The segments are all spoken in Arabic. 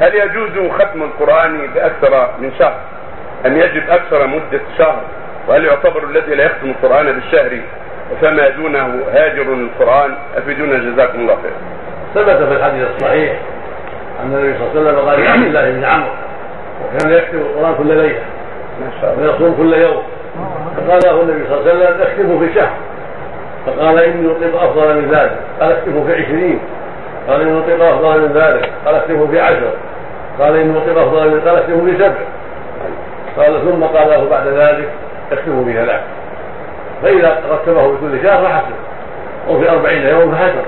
هل يجوز ختم القرآن بأكثر من شهر؟ أم يجب أكثر مدة شهر؟ وهل يعتبر الذي لا يختم القرآن بالشهر فما دونه هاجر القرآن؟ أفيدونا جزاكم الله خير ثبت في الحديث الصحيح أن النبي صلى الله عليه وسلم قال لعبد الله بن عمرو وكان يكتب القرآن كل ليلة ما شاء الله. ويصوم كل يوم. فقال له النبي صلى الله عليه وسلم اختمه في شهر. فقال إني أطيق أفضل من ذلك. قال اختمه في عشرين. قال إني أطيق أفضل من ذلك قال اختمه في عشر. قال إني أطيق أفضل من قال اختمه في سبع. قال ثم قال له بعد ذلك اختمه ثلاث. فإذا رتبه بكل شهر فحسن أو في أربعين يوم فحسن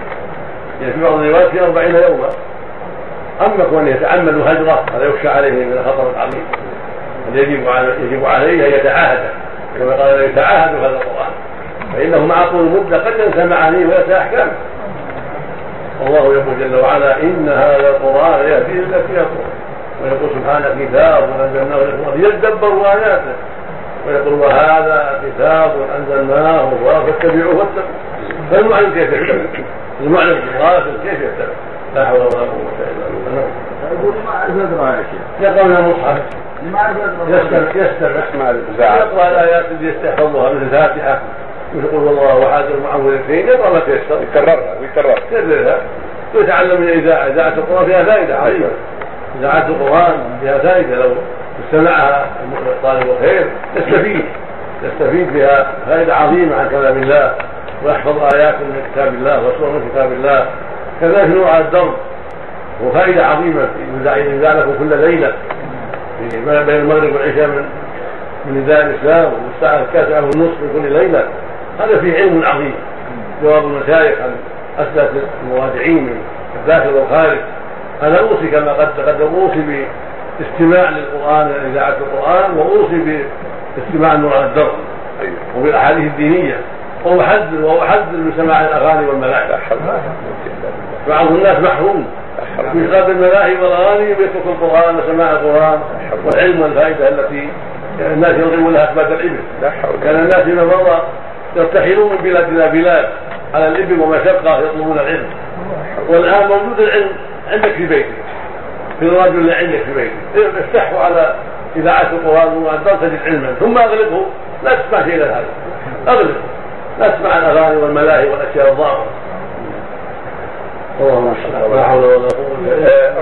يعني في بعض الروايات في أربعين يوما. أما كون يتعمد هجرة هذا يخشى عليه من الخطر العظيم. يجب يجب عليه أن يتعاهد. كما قال يتعاهد هذا القرآن. فإنه مع طول المدة قد ينسى معانيه وينسى أحكامه. والله يقول جل وعلا إن هذا القرآن يهدي التي يقول ويقول سبحانه كتاب أنزلناه لكم ليدبروا آياته. ويقول وهذا كتاب أنزلناه فاتبعوه واتقوا فالمعلم كيف يتبع؟ المعلم الغافل كيف يتبع؟ لا حول ولا قوة إلا بالله. يقول ما أعرف اقرا يا شيخ. يقرأ من المصحف يستمع يستمع يقرأ الآيات التي يستحفظها مثل الفاتحة مثل قل هو الله أحد المعوذتين يقرأ ما تيسر يكررها ويكررها يكررها ويتعلم من الإذاعة إذاعة القرآن فيها فائدة عظيمة. إذاعة القرآن فيها فائدة لو استمعها طالب الخير يستفيد. يستفيد بها. فائدة عظيمة عن كلام الله ويحفظ آيات من كتاب الله وسور من كتاب الله. كذلك نوع الدرب وفائدة عظيمة. إذا لكم كل ليلة. في بين المغرب والعشاء من من نداء الإسلام والساعة التاسعة والنصف من كل ليلة. هذا فيه علم عظيم. جواب المشايخ عن أسئلة المراجعين من الداخل والخارج أنا أوصي كما قد تقدم أوصي باستماع للقرآن إذاعة القرآن وأوصي باستماع نور على الدرب وبالأحاديث الدينية وأحذر وأحذر من سماع الأغاني والملاعب بعض الناس محروم بسبب الملاهي والأغاني ويترك القرآن وسماع القرآن والعلم والفائدة التي الناس يرغبون لها أثبات الإبل. كان الناس فيما مضى يرتحلون من بلاد إلى بلاد على الإبل ومشقه يطلبون العلم. والآن موجود العلم عندك في بيتك. في الرجل اللي عندك في بيتك. افتحه على اذاعه القرآن والدار تجد علما ثم اغلقه لا تسمع شيء هذا. اغلق لا تسمع الأغاني والملاهي والأشياء الضارة. اللهم لا حول ولا قوة بالله.